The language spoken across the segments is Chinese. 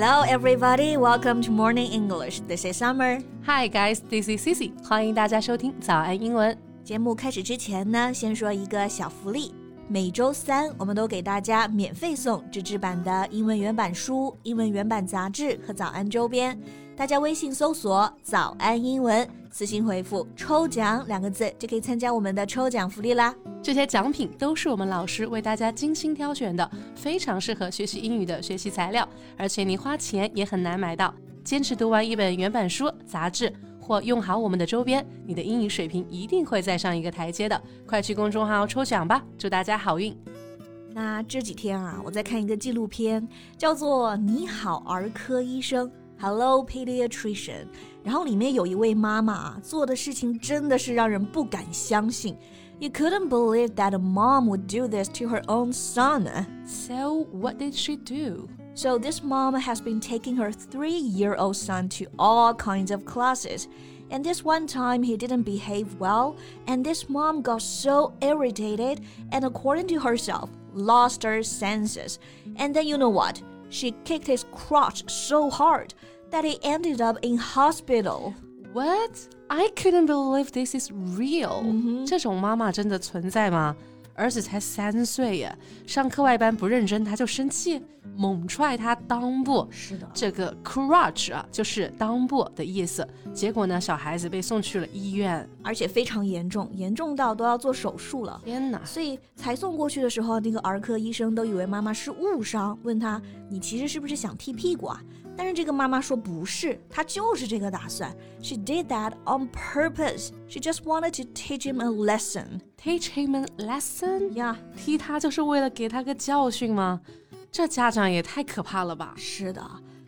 Hello, everybody. Welcome to Morning English. This is Summer. Hi, guys. This is Cici. 欢迎大家收听早安英文。节目开始之前呢，先说一个小福利。每周三，我们都给大家免费送纸质版的英文原版书、英文原版杂志和早安周边。大家微信搜索“早安英文”，私信回复“抽奖”两个字，就可以参加我们的抽奖福利啦。这些奖品都是我们老师为大家精心挑选的，非常适合学习英语的学习材料，而且你花钱也很难买到。坚持读完一本原版书、杂志。或用好我们的周边，你的英语水平一定会再上一个台阶的。快去公众号抽奖吧，祝大家好运！那这几天啊，我在看一个纪录片，叫做《你好儿科医生》（Hello Pediatrician），然后里面有一位妈妈啊，做的事情真的是让人不敢相信。You couldn't believe that a mom would do this to her own son. So what did she do? So this mom has been taking her three-year-old son to all kinds of classes. And this one time he didn't behave well, and this mom got so irritated and according to herself, lost her senses. And then you know what? She kicked his crotch so hard that he ended up in hospital. What? I couldn't believe this is real. 这种妈妈真的存在吗？儿子才三岁呀，上课外班不认真，他就生气，猛踹他裆部。是的，这个 crutch 啊，就是裆部的意思。结果呢，小孩子被送去了医院，而且非常严重，严重到都要做手术了。天哪！所以才送过去的时候，那个儿科医生都以为妈妈是误伤，问他：“你其实是不是想踢屁股啊？”但是这个妈妈说不是，她就是这个打算。She did that on purpose. She just wanted to teach him a lesson. Teach him a lesson? 呀，踢他就是为了给他个教训吗？这家长也太可怕了吧！是的，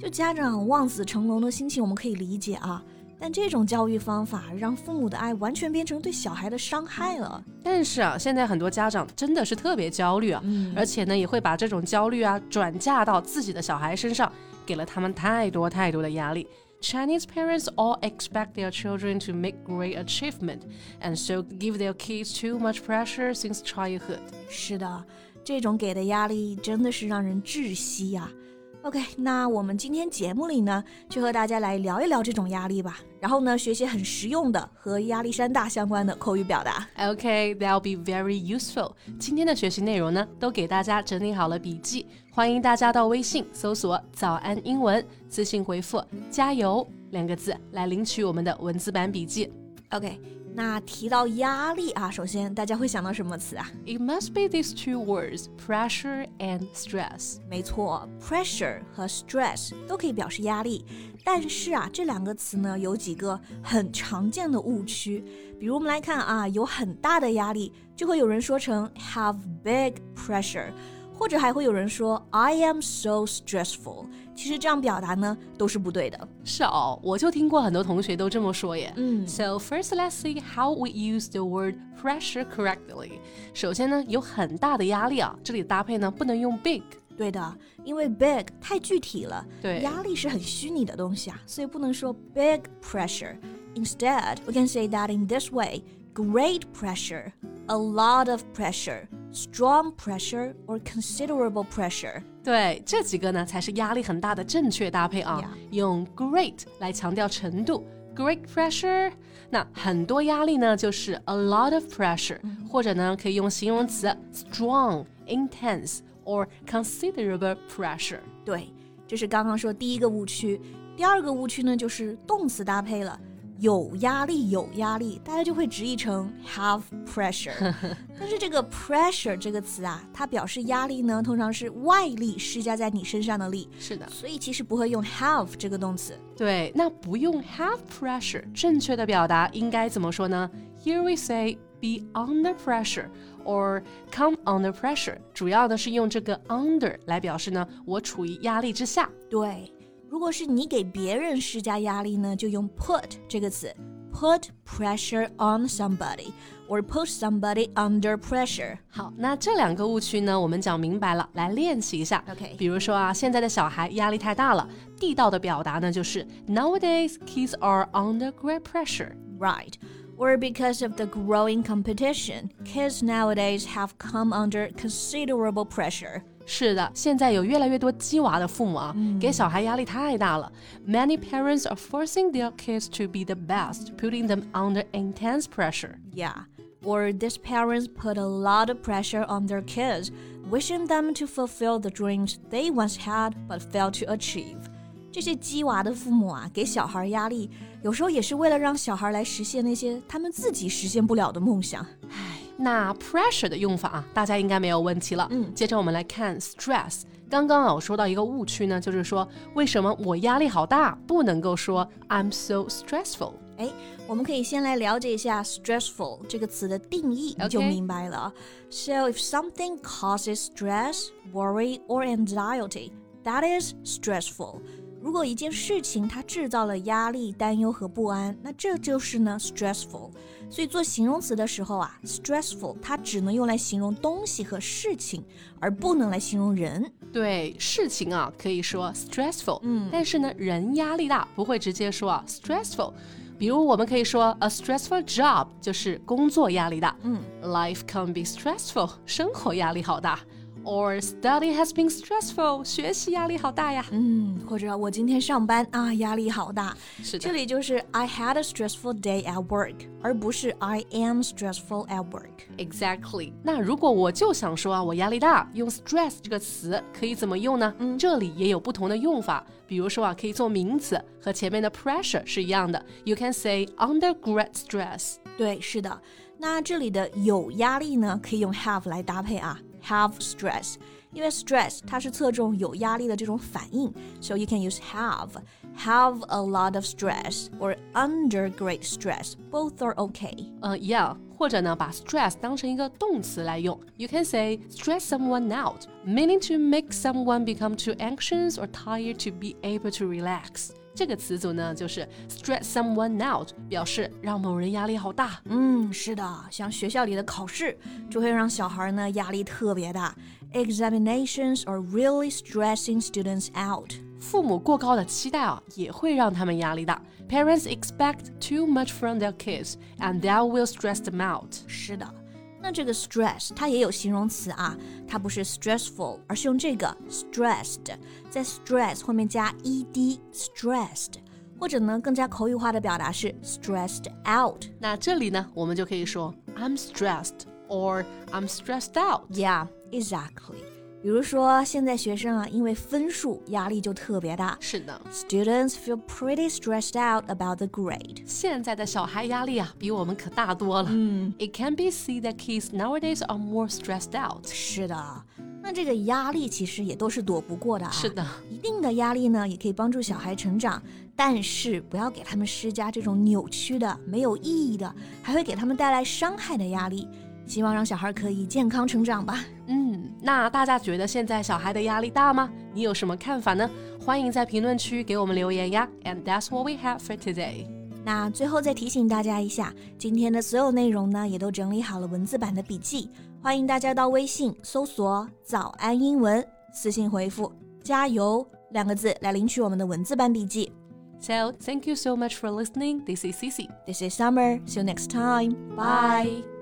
就家长望子成龙的心情我们可以理解啊。但这种教育方法让父母的爱完全变成对小孩的伤害了。但是啊，现在很多家长真的是特别焦虑啊，而且呢，也会把这种焦虑啊转嫁到自己的小孩身上。给了他们太多太多的压力。Chinese parents all expect their children to make great achievement, and so give their kids too much pressure since childhood. 是的，这种给的压力真的是让人窒息呀、啊。 OK，那我们今天节目里呢，就和大家来聊一聊这种压力吧。然后呢，学些很实用的和压力山大相关的口语表达。OK，that'll、okay, be very useful。今天的学习内容呢，都给大家整理好了笔记，欢迎大家到微信搜索“早安英文”，私信回复“加油”两个字来领取我们的文字版笔记。OK。那提到压力啊，首先大家会想到什么词啊？It must be these two words, pressure and stress。没错，pressure 和 stress 都可以表示压力，但是啊，这两个词呢有几个很常见的误区。比如我们来看啊，有很大的压力，就会有人说成 have big pressure。或者还会有人说 I am so stressful，其实这样表达呢都是不对的。是哦，我就听过很多同学都这么说耶。嗯，So first let's see how we use the word pressure correctly。首先呢，有很大的压力啊，这里搭配呢不能用 big。对的，因为 big 太具体了，对，压力是很虚拟的东西啊，所以不能说 big pressure。Instead, we can say that in this way: great pressure, a lot of pressure Strong pressure or considerable pressure。对，这几个呢才是压力很大的正确搭配啊。用 great 来强调程度，great pressure。那很多压力呢就是 a lot of pressure，、嗯、或者呢可以用形容词 strong、intense or considerable pressure。对，这是刚刚说第一个误区。第二个误区呢就是动词搭配了。有压力，有压力，大家就会直译成 have pressure。但是这个 pressure 这个词啊，它表示压力呢，通常是外力施加在你身上的力。是的，所以其实不会用 have 这个动词。对，那不用 have pressure，正确的表达应该怎么说呢？Here we say be under pressure or come under pressure，主要的是用这个 under 来表示呢，我处于压力之下。对。如果是你给别人施加压力呢，就用 put 这个词，put pressure on somebody or put somebody under pressure。好，那这两个误区呢，我们讲明白了，来练习一下。OK，比如说啊，现在的小孩压力太大了，地道的表达呢就是 nowadays kids are under great pressure。 Right. Or because of the growing competition, kids nowadays have come under considerable pressure. 是的，现在有越来越多鸡娃的父母啊，给小孩压力太大了。Many parents are forcing their kids to be the best, putting them under intense pressure. Yeah. Or these parents put a lot of pressure on their kids, wishing them to fulfill the dreams they once had but failed to achieve. 这些鸡娃的父母啊，给小孩压力，有时候也是为了让小孩来实现那些他们自己实现不了的梦想。唉， 那 pressure 的用法啊，大家应该没有问题了。嗯，接着我们来看 stress。刚刚啊，我说到一个误区呢，就是说为什么我压力好大，不能够说 I'm so stressful。哎，我们可以先来了解一下 stressful 这个词的定义，你就明白了。So if something causes stress, worry or anxiety, that is stressful. 如果一件事情它制造了压力、担忧和不安，那这就是呢 stressful。所以做形容词的时候啊，stressful 它只能用来形容东西和事情，而不能来形容人。对，事情啊可以说 stressful，嗯，但是呢人压力大不会直接说啊 stressful。比如我们可以说 a stressful job 就是工作压力大，嗯，life can be stressful，生活压力好大。Or study has been stressful，学习压力好大呀。嗯，或者我今天上班啊，压力好大。是的，这里就是 I had a stressful day at work，而不是 I am stressful at work。Exactly。那如果我就想说啊，我压力大，用 stress 这个词可以怎么用呢？嗯，这里也有不同的用法。比如说啊，可以做名词，和前面的 pressure 是一样的。You can say under great stress。对，是的。那这里的有压力呢，可以用 have 来搭配啊。 have stress，因为 stress 它是侧重有压力的这种反应，so you can use have。Have a lot of stress or under great stress, both are okay. 呃、uh,，yeah，或者呢，把 stress 当成一个动词来用。You can say stress someone out, meaning to make someone become too anxious or tired to be able to relax. 这个词组呢，就是 stress someone out，表示让某人压力好大。嗯，是的，像学校里的考试，就会让小孩呢压力特别大。Examinations are really stressing students out。父母过高的期待啊，也会让他们压力大。Parents expect too much from their kids, and that will stress them out。是的。那这个 stress 它也有形容词啊，它不是 stressful，而是用这个 stressed，在 stress 后面加 ed，stressed，或者呢更加口语化的表达是 stressed out。那这里呢，我们就可以说 I'm stressed or I'm stressed out。Yeah, exactly. 比如说，现在学生啊，因为分数压力就特别大。是的，Students feel pretty stressed out about the grade。现在的小孩压力啊，比我们可大多了。嗯，It can be seen that kids nowadays are more stressed out。是的，那这个压力其实也都是躲不过的啊。是的，一定的压力呢，也可以帮助小孩成长，但是不要给他们施加这种扭曲的、没有意义的，还会给他们带来伤害的压力。希望让小孩可以健康成长吧。嗯，那大家觉得现在小孩的压力大吗？你有什么看法呢？欢迎在评论区给我们留言呀。And that's what we have for today。那最后再提醒大家一下，今天的所有内容呢，也都整理好了文字版的笔记，欢迎大家到微信搜索“早安英文”，私信回复“加油”两个字来领取我们的文字版笔记。So thank you so much for listening. This is Cici. This is Summer. See you next time. Bye.